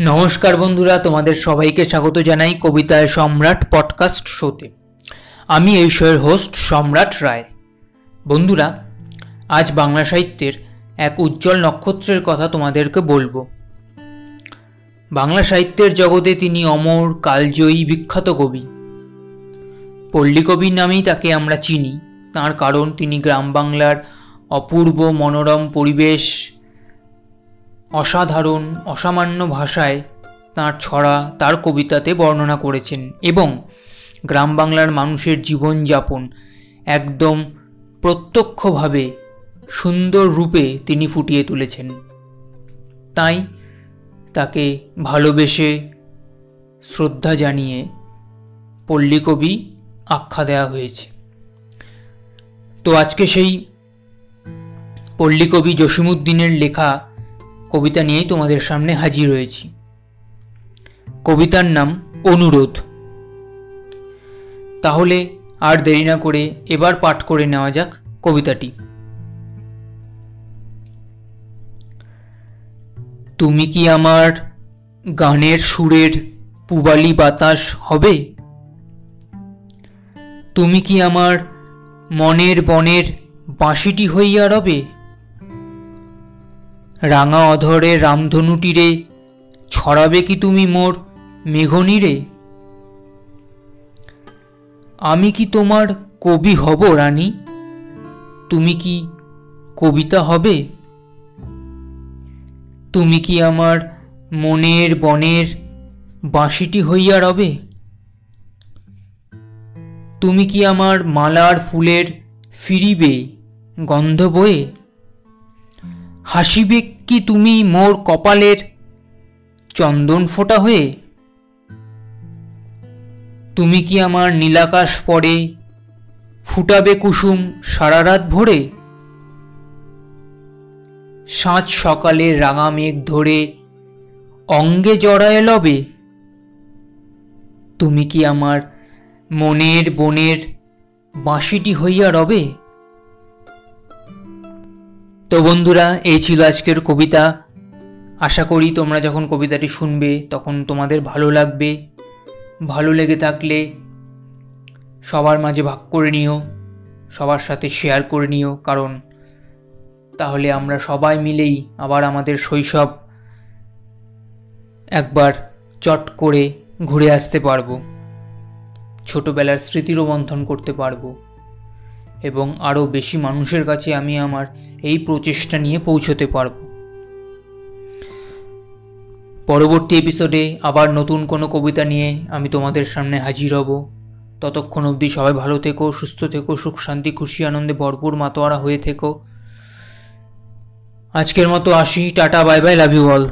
নমস্কার বন্ধুরা, তোমাদের সবাইকে স্বাগত জানাই কবিতায় সম্রাট পডকাস্ট শোতে। আমি এই শোয়ের হোস্ট সম্রাট রায়। বন্ধুরা, আজ বাংলা সাহিত্যের এক উজ্জ্বল নক্ষত্রের কথা তোমাদেরকে বলব। বাংলা সাহিত্যের জগতে তিনি অমর, কালজয়ী, বিখ্যাত কবি। পল্লী কবি নামেই তাকে আমরা চিনি। তার কারণ তিনি গ্রাম বাংলার অপূর্ব মনোরম পরিবেশ অসাধারণ, অসামান্য ভাষায় তাঁর ছড়া, তার কবিতাতে বর্ণনা করেছেন এবং গ্রাম বাংলার মানুষের জীবনযাপন একদম প্রত্যক্ষভাবে সুন্দর রূপে তিনি ফুটিয়ে তুলেছেন। তাই তাকে ভালোবেসে শ্রদ্ধা জানিয়ে পল্লীকবি আখ্যা দেওয়া হয়েছে। তো আজকে সেই পল্লীকবি জসিমুদ্দিনের লেখা কবিতা নিয়েই তোমাদের সামনে হাজির হয়েছি কবিতার নাম অনুরোধ। তাহলে আর দেরি না করে এবার পাঠ করে নেওয়া যাক কবিতাটি। তুমি কি আমার গানের সুরের পুবালি বাতাস হবে? তুমি কি আমার মনের বনের বাঁশিটি হইয়া রবে? রাঙা অধরে রামধনুটিরে ছড়াবে কি তুমি মোর মেঘনীরে আমি কি তোমার কবি হব রানী? তুমি কি কবিতা হবে? তুমি কি আমার মনের বনের বাঁশিটি হইয়া রবে? তুমি কি আমার মালার ফুলের ফিরিবে গন্ধ বয়ে? হাসিবে কি তুমি মোর কপালের চন্দন ফোটা হয়ে? তুমি কি আমার নীলাকাশ পরে ফুটাবে কুসুম সারা রাত ভরে? সাঁঝ সকালে রাঙা মেঘ ধরে অঙ্গে জড়ায় লবে? তুমি কি আমার মনের বনের বাঁশিটি হইয়া রবে? তো বন্ধুরা, এই ছিল আজকের কবিতা। আশা করি তোমরা যখন কবিতাটি শুনবে, তখন তোমাদের ভালো লাগবে। ভালো লেগে থাকলে সবার মাঝে ভাগ করে নিও, সবার সাথে শেয়ার করে নিও, কারণ তাহলে আমরা সবাই মিলেই আবার আমাদের শৈশব একবার চট করে ঘুরে আসতে পারব, ছোটোবেলার স্মৃতিরও বন্ধন করতে পারব। এবং আরও বেশি মানুষের কাছে আমি আমার এই প্রচেষ্টা নিয়ে পৌঁছতে পারব। পরবর্তী এপিসোডে আবার নতুন কোনো কবিতা নিয়ে আমি তোমাদের সামনে হাজির হব। ততক্ষণ অবধি সবাই ভালো থেকো, সুস্থ থেকো, সুখ, শান্তি, খুশি, আনন্দে ভরপুর মাতোয়ারা হয়ে থেকো। আজকের মতো আসি, tata bye bye love you all